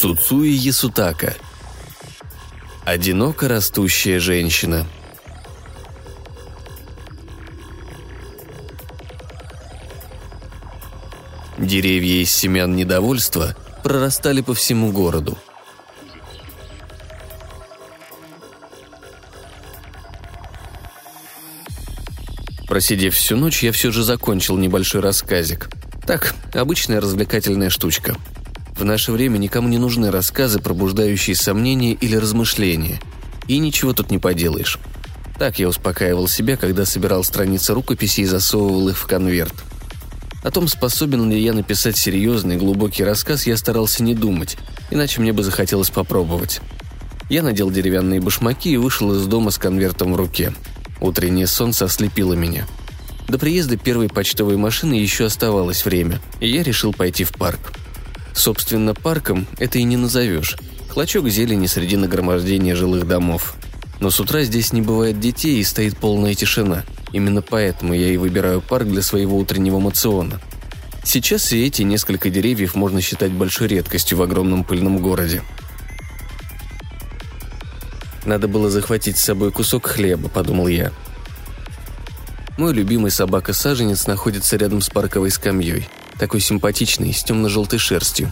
Цуцуи Ясутака. Одиноко растущая женщина. Деревья из семян недовольства прорастали по всему городу. Просидев всю ночь, я все же закончил небольшой рассказик. Так, обычная развлекательная штучка – в наше время никому не нужны рассказы, пробуждающие сомнения или размышления. И ничего тут не поделаешь. Так я успокаивал себя, когда собирал страницы рукописи и засовывал их в конверт. О том, способен ли я написать серьезный, глубокий рассказ, я старался не думать, иначе мне бы захотелось попробовать. Я надел деревянные башмаки и вышел из дома с конвертом в руке. Утреннее солнце ослепило меня. До приезда первой почтовой машины еще оставалось время, и я решил пойти в парк. Собственно, парком это и не назовешь. Клочок зелени среди нагромождения жилых домов. Но с утра здесь не бывает детей и стоит полная тишина. Именно поэтому я и выбираю парк для своего утреннего мациона. Сейчас и эти несколько деревьев можно считать большой редкостью в огромном пыльном городе. Надо было захватить с собой кусок хлеба, подумал я. Мой любимый собака-саженец находится рядом с парковой скамьей – такой симпатичный, с темно-желтой шерстью.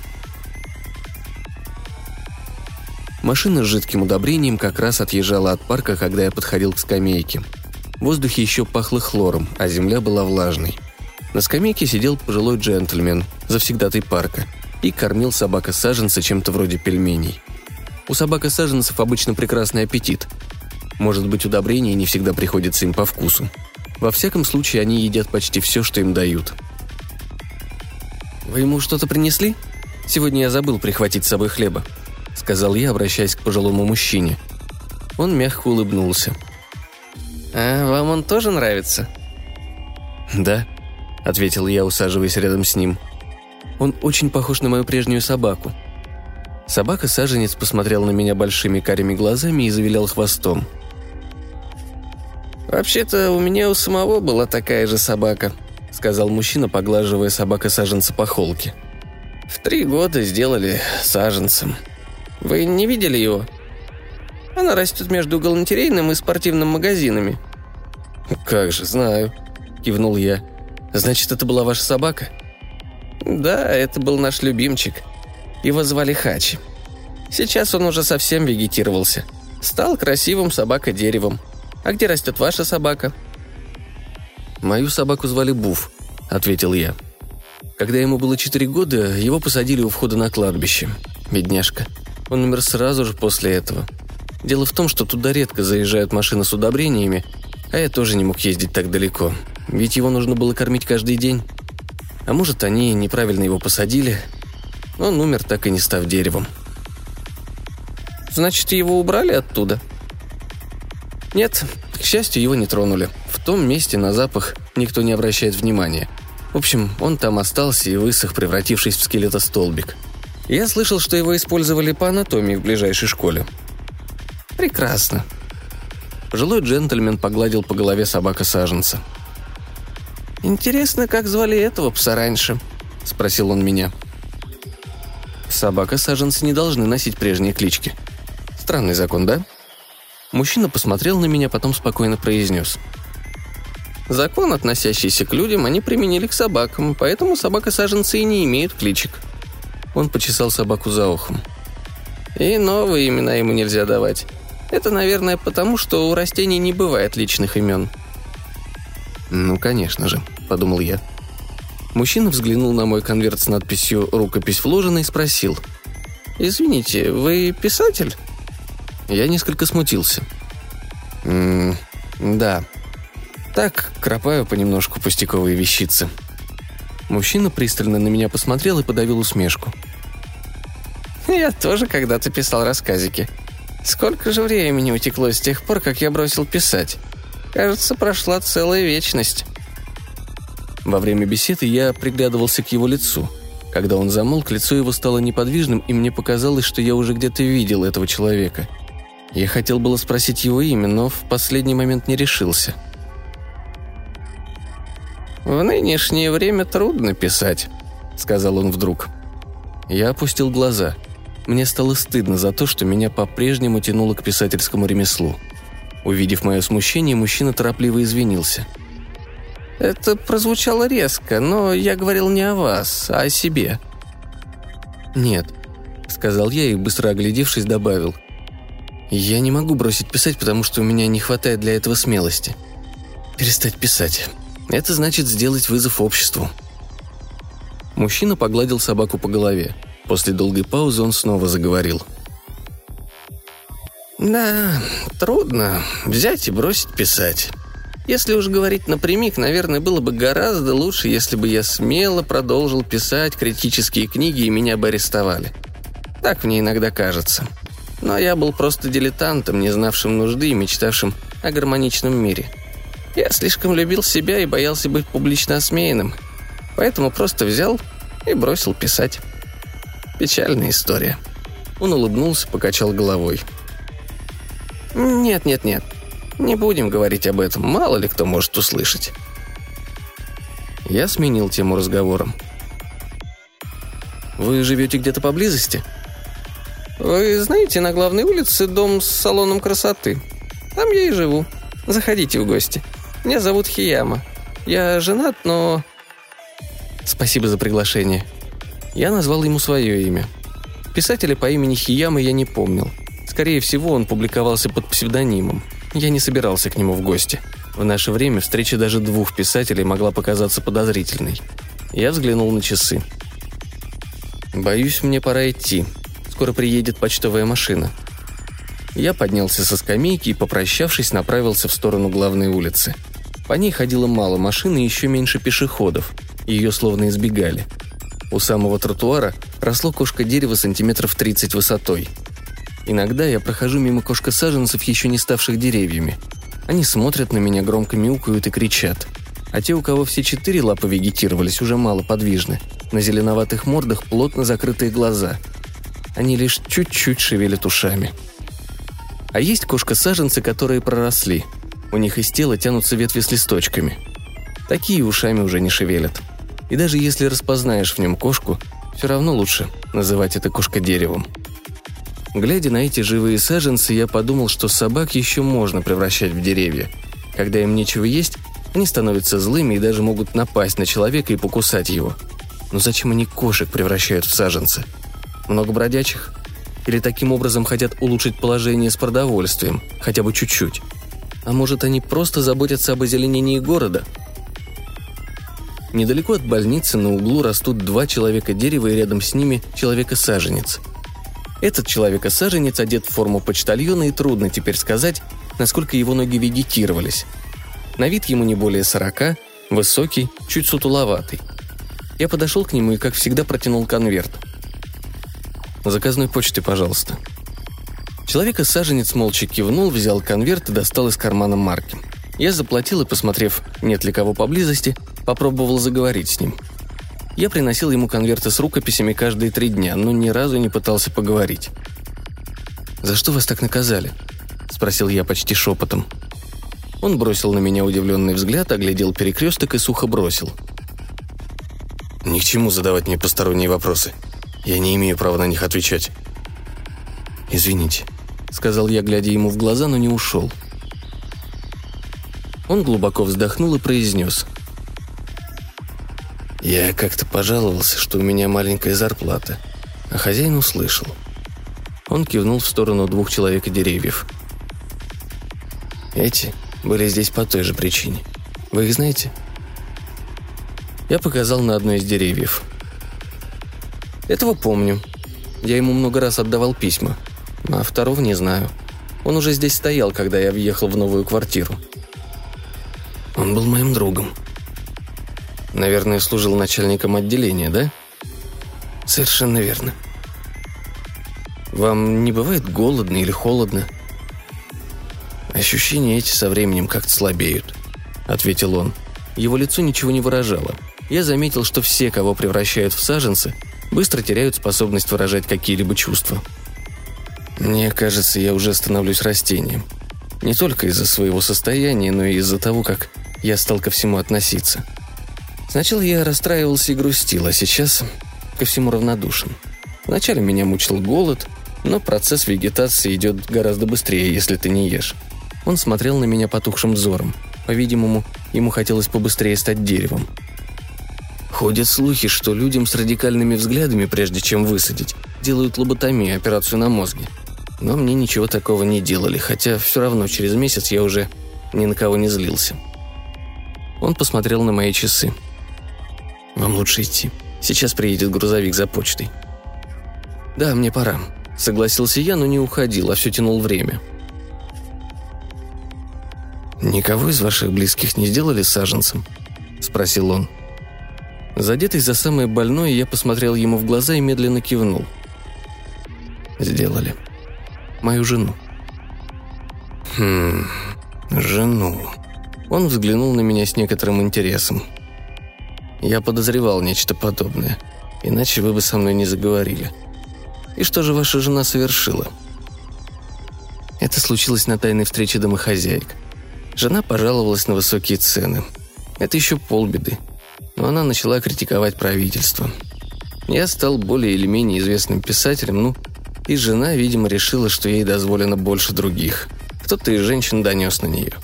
Машина с жидким удобрением как раз отъезжала от парка, когда я подходил к скамейке. В воздухе еще пахло хлором, а земля была влажной. На скамейке сидел пожилой джентльмен, завсегдатый парка, и кормил собака-саженца чем-то вроде пельменей. У собака-саженцев обычно прекрасный аппетит. Может быть, удобрения не всегда приходится им по вкусу. Во всяком случае, они едят почти все, что им дают – «Вы ему что-то принесли? Сегодня я забыл прихватить с собой хлеба», — сказал я, обращаясь к пожилому мужчине. Он мягко улыбнулся. «А вам он тоже нравится?» «Да», — ответил я, усаживаясь рядом с ним. «Он очень похож на мою прежнюю собаку». Собака-саженец посмотрел на меня большими карими глазами и завилял хвостом. «Вообще-то у меня у самого была такая же собака», — сказал мужчина, поглаживая собака-саженца по холке. «В три года сделали саженцем. Вы не видели его? Она растет между галантерейным и спортивным магазинами». «Как же, знаю», — кивнул я. «Значит, это была ваша собака?» «Да, это был наш любимчик. Его звали Хачи. Сейчас он уже совсем вегетировался. Стал красивым собака-деревом. А где растет ваша собака?» «Мою собаку звали Буф», — ответил я. Когда ему было четыре года, его посадили у входа на кладбище. Бедняжка. Он умер сразу же после этого. Дело в том, что туда редко заезжают машины с удобрениями, а я тоже не мог ездить так далеко, ведь его нужно было кормить каждый день. А может, они неправильно его посадили. Он умер, так и не став деревом. «Значит, его убрали оттуда?» «Нет, к счастью, его не тронули том месте на запах никто не обращает внимания. В общем, он там остался и высох, превратившись в скелетостолбик. Я слышал, что его использовали по анатомии в ближайшей школе. Прекрасно. Пожилой джентльмен погладил по голове собака-саженца. «Интересно, как звали этого пса раньше?» – спросил он меня. Собака-саженцы не должны носить прежние клички. Странный закон, да? Мужчина посмотрел на меня, потом спокойно произнес – Закон, относящийся к людям, они применили к собакам, поэтому собака-саженцы и не имеют кличек. Он почесал собаку за ухом. И новые имена ему нельзя давать. Это, наверное, потому, что у растений не бывает личных имен. «Ну, конечно же», — подумал я. Мужчина взглянул на мой конверт с надписью «Рукопись вложена» и спросил. «Извините, вы писатель?» Я несколько смутился. «М да», так, кропаю понемножку пустяковые вещицы. Мужчина пристально на меня посмотрел и подавил усмешку. «Я тоже когда-то писал рассказики. Сколько же времени утекло с тех пор, как я бросил писать? Кажется, прошла целая вечность». Во время беседы я приглядывался к его лицу. Когда он замолк, лицо его стало неподвижным, и мне показалось, что я уже где-то видел этого человека. Я хотел было спросить его имя, но в последний момент не решился. «В нынешнее время трудно писать», — сказал он вдруг. Я опустил глаза. Мне стало стыдно за то, что меня по-прежнему тянуло к писательскому ремеслу. Увидев мое смущение, мужчина торопливо извинился. «Это прозвучало резко, но я говорил не о вас, а о себе». «Нет», — сказал я и, быстро оглядевшись, добавил. «Я не могу бросить писать, потому что у меня не хватает для этого смелости. Перестать писать. Это значит сделать вызов обществу». Мужчина погладил собаку по голове. После долгой паузы он снова заговорил. «Да, трудно взять и бросить писать. Если уж говорить напрямик, наверное, было бы гораздо лучше, если бы я смело продолжил писать критические книги и меня бы арестовали. Так мне иногда кажется. Но я был просто дилетантом, не знавшим нужды и мечтавшим о гармоничном мире. Я слишком любил себя и боялся быть публично осмеянным, поэтому просто взял и бросил писать. Печальная история. Он улыбнулся, покачал головой. «Нет-нет-нет, не будем говорить об этом, мало ли кто может услышать. Я сменил тему разговора. «Вы живете где-то поблизости?» «Вы знаете, на главной улице дом с салоном красоты. Там я и живу. Заходите в гости. Меня зовут Хияма. Я женат, но...» «Спасибо за приглашение». Я назвал ему свое имя. Писателя по имени Хияма я не помнил. Скорее всего, он публиковался под псевдонимом – я не собирался к нему в гости. В наше время встреча даже двух писателей могла показаться подозрительной. Я взглянул на часы. «Боюсь, мне пора идти. Скоро приедет почтовая машина». Я поднялся со скамейки и, попрощавшись, направился в сторону главной улицы. По ней ходило мало машин и еще меньше пешеходов. Ее словно избегали. У самого тротуара росло кошка дерева сантиметров 30 высотой – Иногда я прохожу мимо кошкосаженцев, еще не ставших деревьями. Они смотрят на меня, громко мяукают и кричат. А те, у кого все четыре лапы вегетировались, уже мало подвижны. На зеленоватых мордах плотно закрытые глаза. Они лишь чуть-чуть шевелят ушами. А есть кошка-саженцы, которые проросли. У них из тела тянутся ветви с листочками. Такие ушами уже не шевелят. И даже если распознаешь в нем кошку, все равно лучше называть это кошка-деревом. Глядя на эти живые саженцы, я подумал, что собак еще можно превращать в деревья. Когда им нечего есть, они становятся злыми и даже могут напасть на человека и покусать его. Но зачем они кошек превращают в саженцы? Много бродячих? Или таким образом хотят улучшить положение с продовольствием, хотя бы чуть-чуть? А может, они просто заботятся об озеленении города? Недалеко от больницы на углу растут два человека дерева и рядом с ними человека-саженец – этот человека-саженец одет в форму почтальона, и трудно теперь сказать, насколько его ноги вегетировались. На вид ему не более сорока, высокий, чуть сутуловатый. Я подошел к нему и, как всегда, протянул конверт. «Заказной почты, пожалуйста». Человека-саженец молча кивнул, взял конверт и достал из кармана марки. Я заплатил и, посмотрев, нет ли кого поблизости, попробовал заговорить с ним – я приносил ему конверты с рукописями каждые три дня, но ни разу не пытался поговорить. «За что вас так наказали?» – спросил я почти шепотом. Он бросил на меня удивленный взгляд, оглядел перекресток и сухо бросил. «Ни к чему задавать мне посторонние вопросы. Я не имею права на них отвечать». «Извините», — сказал я, глядя ему в глаза, но не ушел. Он глубоко вздохнул и произнес – я как-то пожаловался, что у меня маленькая зарплата, а хозяин услышал. Он кивнул в сторону двух человек и деревьев. Эти были здесь по той же причине. Вы их знаете? Я показал на одно из деревьев. Этого помню. Я ему много раз отдавал письма. А второго не знаю. Он уже здесь стоял, когда я въехал в новую квартиру. Он был моим другом, Наверное, служил начальником отделения, да? Совершенно верно. Вам не бывает голодно или холодно? Ощущения эти со временем как-то слабеют, ответил он. Его лицо ничего не выражало. Я заметил, что все, кого превращают в саженцы, быстро теряют способность выражать какие-либо чувства. Мне кажется, я уже становлюсь растением. Не только из-за своего состояния, но и из-за того, как я стал ко всему относиться. Сначала я расстраивался и грустил, а сейчас ко всему равнодушен. Вначале меня мучил голод, но процесс вегетации идет гораздо быстрее, если ты не ешь. Он смотрел на меня потухшим взором. По-видимому, ему хотелось побыстрее стать деревом. Ходят слухи, что людям с радикальными взглядами, прежде чем высадить, делают лоботомию, операцию на мозге. Но мне ничего такого не делали, хотя все равно через месяц я уже ни на кого не злился. Он посмотрел на мои часы. «Вам лучше идти. Сейчас приедет грузовик за почтой». «Да, мне пора», — согласился я, но не уходил, а все тянул время. «Никого из ваших близких не сделали саженцем?» — спросил он. Задетый за самое больное, я посмотрел ему в глаза и медленно кивнул. «Сделали. Мою жену». «Хм... Жену...» Он взглянул на меня с некоторым интересом. Я подозревал нечто подобное, иначе вы бы со мной не заговорили. И что же ваша жена совершила? Это случилось на тайной встрече домохозяек. Жена пожаловалась на высокие цены. Это еще полбеды. Но она начала критиковать правительство. Я стал более или менее известным писателем, ну, и жена, видимо, решила, что ей дозволено больше других. Кто-то из женщин донес на нее –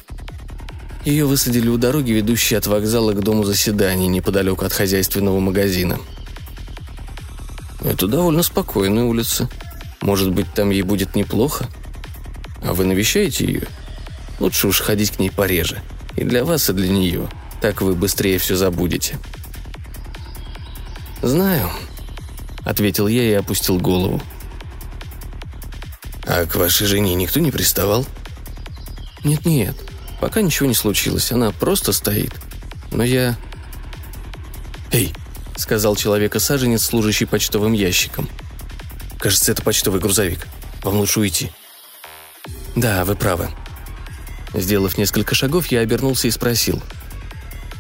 ее высадили у дороги, ведущей от вокзала к дому заседаний, неподалеку от хозяйственного магазина. Это довольно спокойная улица. Может быть, там ей будет неплохо? А вы навещаете ее? Лучше уж ходить к ней пореже. И для вас, и для нее. Так вы быстрее все забудете. «Знаю», — ответил я и опустил голову. «А к вашей жене никто не приставал?» «Нет-нет», Пока ничего не случилось, она просто стоит. Но я... «Эй!» — сказал человека-саженец, служащий почтовым ящиком. «Кажется, это почтовый грузовик. Вам лучше уйти». «Да, вы правы». Сделав несколько шагов, я обернулся и спросил.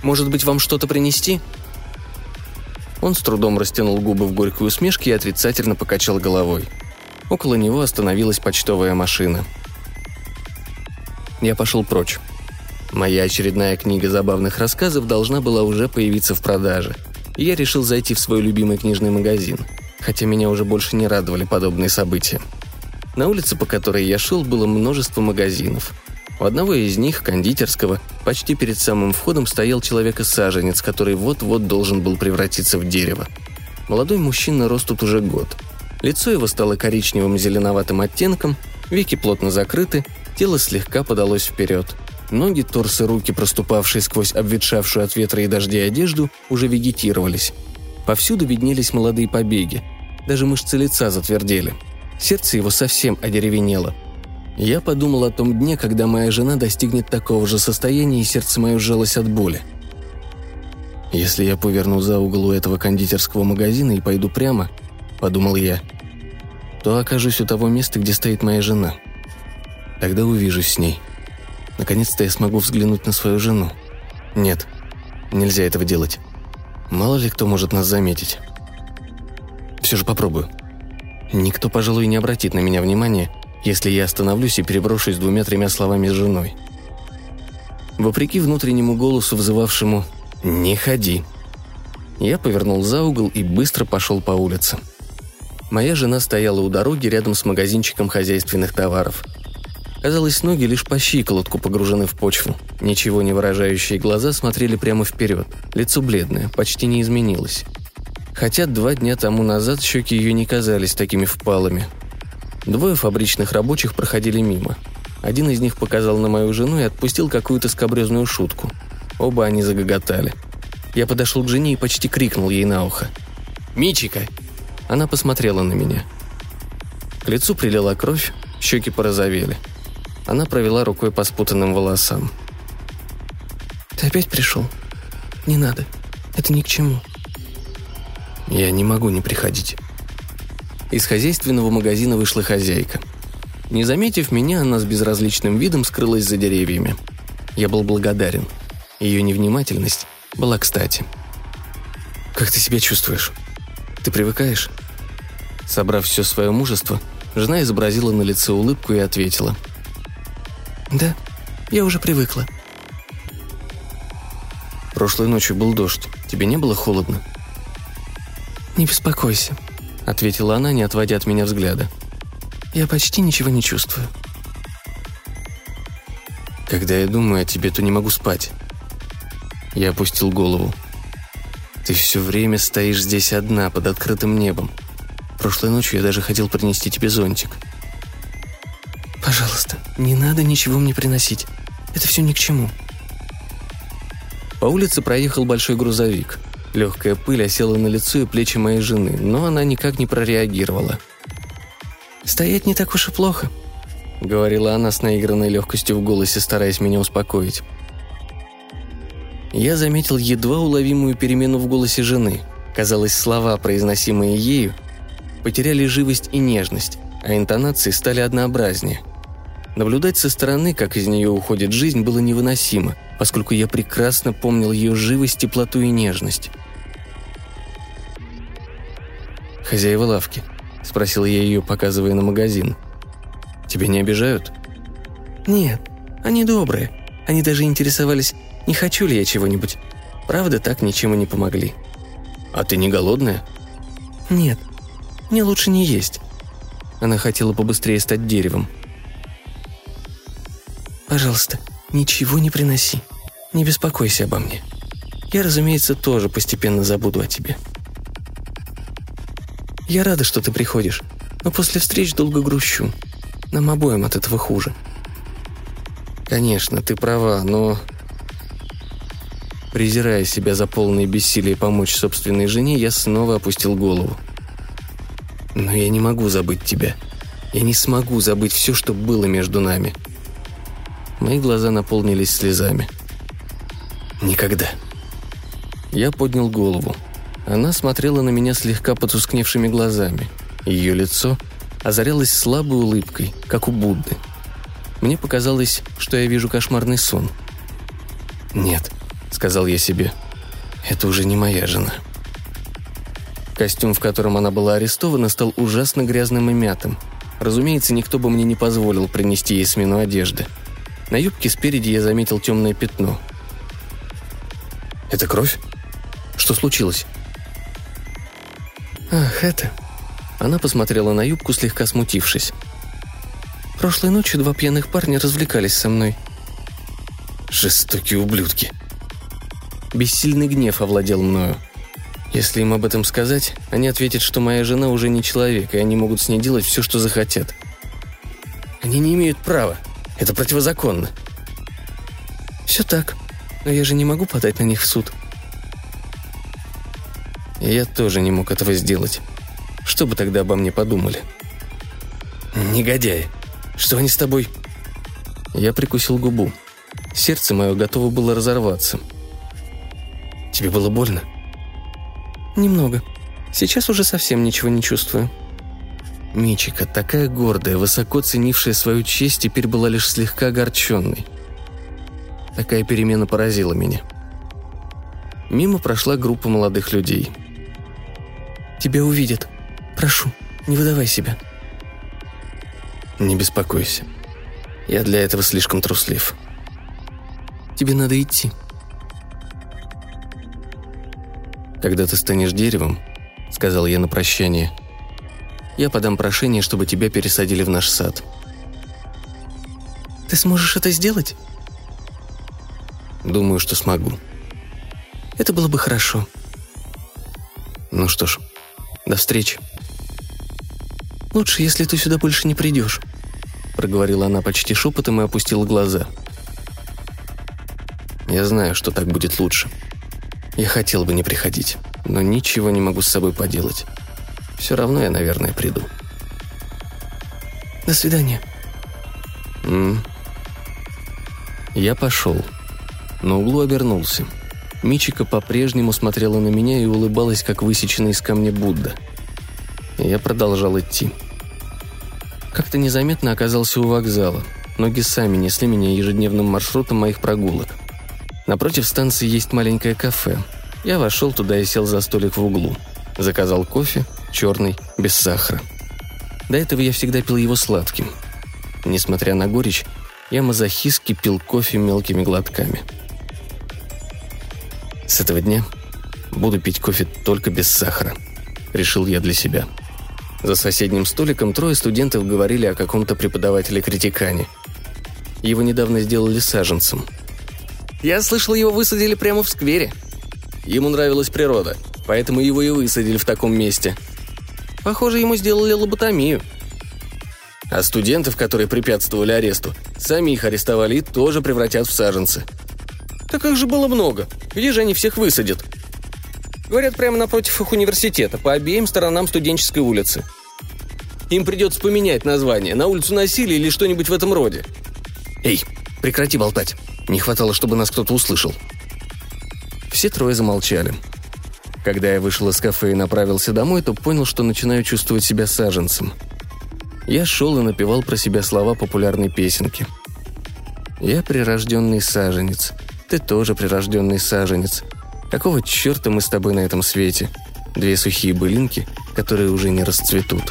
«Может быть, вам что-то принести?» Он с трудом растянул губы в горькой усмешке и отрицательно покачал головой. Около него остановилась почтовая машина. Я пошел прочь. Моя очередная книга забавных рассказов должна была уже появиться в продаже. И я решил зайти в свой любимый книжный магазин, хотя меня уже больше не радовали подобные события. На улице, по которой я шел, было множество магазинов. У одного из них, кондитерского, почти перед самым входом стоял человека-саженец, который вот-вот должен был превратиться в дерево. Молодой мужчина рос тут уже год. Лицо его стало коричневым зеленоватым оттенком, веки плотно закрыты, тело слегка подалось вперед – Ноги, торс и руки, проступавшие сквозь обветшавшую от ветра и дождей одежду, уже вегетировались. Повсюду виднелись молодые побеги. Даже мышцы лица затвердели. Сердце его совсем одеревенело. Я подумал о том дне, когда моя жена достигнет такого же состояния, и сердце мое сжалось от боли. «Если я поверну за угол у этого кондитерского магазина и пойду прямо», — подумал я, — то окажусь у того места, где стоит моя жена. Тогда увижусь с ней. Наконец-то я смогу взглянуть на свою жену. Нет, нельзя этого делать. Мало ли кто может нас заметить. Все же попробую. Никто, пожалуй, не обратит на меня внимания, если я остановлюсь и переброшусь двумя-тремя словами с женой. Вопреки внутреннему голосу, взывавшему «Не ходи», я повернул за угол и быстро пошел по улице. Моя жена стояла у дороги рядом с магазинчиком хозяйственных товаров – Казалось, ноги лишь по щиколотку погружены в почву. Ничего не выражающие глаза смотрели прямо вперед. Лицо бледное, почти не изменилось. Хотя два дня тому назад щеки ее не казались такими впалыми. Двое фабричных рабочих проходили мимо. Один из них показал на мою жену и отпустил какую-то скобрезную шутку. Оба они загоготали. Я подошел к жене и почти крикнул ей на ухо. «Мичика!» Она посмотрела на меня. К лицу прилила кровь, щеки порозовели – она провела рукой по спутанным волосам. «Ты опять пришел? Не надо. Это ни к чему». «Я не могу не приходить». Из хозяйственного магазина вышла хозяйка. Не заметив меня, она с безразличным видом скрылась за деревьями. Я был благодарен. Ее невнимательность была кстати. «Как ты себя чувствуешь?» Ты привыкаешь?» Собрав все свое мужество, жена изобразила на лице улыбку и ответила. «Да, я уже привыкла». «Прошлой ночью был дождь. Тебе не было холодно?» «Не беспокойся», — ответила она, не отводя от меня взгляда. «Я почти ничего не чувствую». «Когда я думаю о тебе, то не могу спать». Я опустил голову. «Ты все время стоишь здесь одна, под открытым небом. Прошлой ночью я даже хотел принести тебе зонтик». «Пожалуйста, не надо ничего мне приносить. Это все ни к чему». По улице проехал большой грузовик. Легкая пыль осела на лицо и плечи моей жены, но она никак не прореагировала. «Стоять не так уж и плохо», — говорила она с наигранной легкостью в голосе, стараясь меня успокоить. Я заметил едва уловимую перемену в голосе жены. Казалось, слова, произносимые ею, потеряли живость и нежность, а интонации стали однообразнее. Наблюдать со стороны, как из нее уходит жизнь, было невыносимо, поскольку я прекрасно помнил ее живость, теплоту и нежность. «Хозяева лавки», — спросил я ее, показывая на магазин. «Тебя не обижают?» «Нет, они добрые. Они даже интересовались, не хочу ли я чего-нибудь. Правда, так ничем и не помогли». «А ты не голодная?» «Нет, мне лучше не есть». Она хотела побыстрее стать деревом. «Пожалуйста, ничего не приноси. Не беспокойся обо мне. Я, разумеется, тоже постепенно забуду о тебе». Я рада, что ты приходишь, но после встреч долго грущу. Нам обоим от этого хуже». «Конечно, ты права, но...» Презирая себя за полное бессилие помочь собственной жене, я снова опустил голову. «Но я не могу забыть тебя. Я не смогу забыть все, что было между нами». Мои глаза наполнились слезами. «Никогда». Я поднял голову. Она смотрела на меня слегка потускневшими глазами. Ее лицо озарялось слабой улыбкой, как у Будды. Мне показалось, что я вижу кошмарный сон. «Нет», — сказал я себе, — «это уже не моя жена». Костюм, в котором она была арестована, стал ужасно грязным и мятым. Разумеется, никто бы мне не позволил принести ей смену одежды. На юбке спереди я заметил темное пятно. «Это кровь? Что случилось?» «Ах, это...» Она посмотрела на юбку, слегка смутившись. «Прошлой ночью два пьяных парня развлекались со мной». «Жестокие ублюдки!» Бессильный гнев овладел мною. Если им об этом сказать, они ответят, что моя жена уже не человек, и они могут с ней делать все, что захотят. Они не имеют права. Это противозаконно. Все так. Но я же не могу подать на них в суд. Я тоже не мог этого сделать. Что бы тогда обо мне подумали? Негодяй! Что они с тобой? Я прикусил губу. Сердце мое готово было разорваться. Тебе было больно? Немного. Сейчас уже совсем ничего не чувствую. Мичика, такая гордая, высоко ценившая свою честь, теперь была лишь слегка огорченной. Такая перемена поразила меня. Мимо прошла группа молодых людей – Тебя увидят. Прошу, не выдавай себя». «Не беспокойся. Я для этого слишком труслив». «Тебе надо идти». «Когда ты станешь деревом», — сказал я на прощание, — «я подам прошение, чтобы тебя пересадили в наш сад». «Ты сможешь это сделать?» «Думаю, что смогу». «Это было бы хорошо». «Ну что ж, до встречи». «Лучше, если ты сюда больше не придешь», — проговорила она почти шепотом и опустила глаза. «Я знаю, что так будет лучше. Я хотел бы не приходить, но ничего не могу с собой поделать. Все равно я, наверное, приду». «До свидания». М Я пошел. На углу обернулся. Мичика по-прежнему смотрела на меня и улыбалась, как высеченный из камня Будда. Я продолжал идти. Как-то незаметно оказался у вокзала. Ноги сами несли меня ежедневным маршрутом моих прогулок. Напротив станции есть маленькое кафе. Я вошел туда и сел за столик в углу. Заказал кофе, черный, без сахара. До этого я всегда пил его сладким. Несмотря на горечь, я мазохистски пил кофе мелкими глотками. С этого дня буду пить кофе только без сахара, решил я для себя. За соседним столиком трое студентов говорили о каком-то преподавателе критикане. Его недавно сделали саженцем. Я слышал, его высадили прямо в сквере. Ему нравилась природа, поэтому его и высадили в таком месте. Похоже, ему сделали лоботомию. А студентов, которые препятствовали аресту, сами их арестовали и тоже превратят в саженцы. Так их же было много. Где же они всех высадят? Говорят, прямо напротив их университета, по обеим сторонам студенческой улицы. Им придется поменять название на улицу насилия или что-нибудь в этом роде. Эй, прекрати болтать. Не хватало, чтобы нас кто-то услышал. Все трое замолчали. Когда я вышел из кафе и направился домой, то понял, что начинаю чувствовать себя саженцем. Я шел и напевал про себя слова популярной песенки. «Я прирожденный саженец. Ты тоже прирожденный саженец. Какого черта мы с тобой на этом свете? Две сухие былинки, которые уже не расцветут».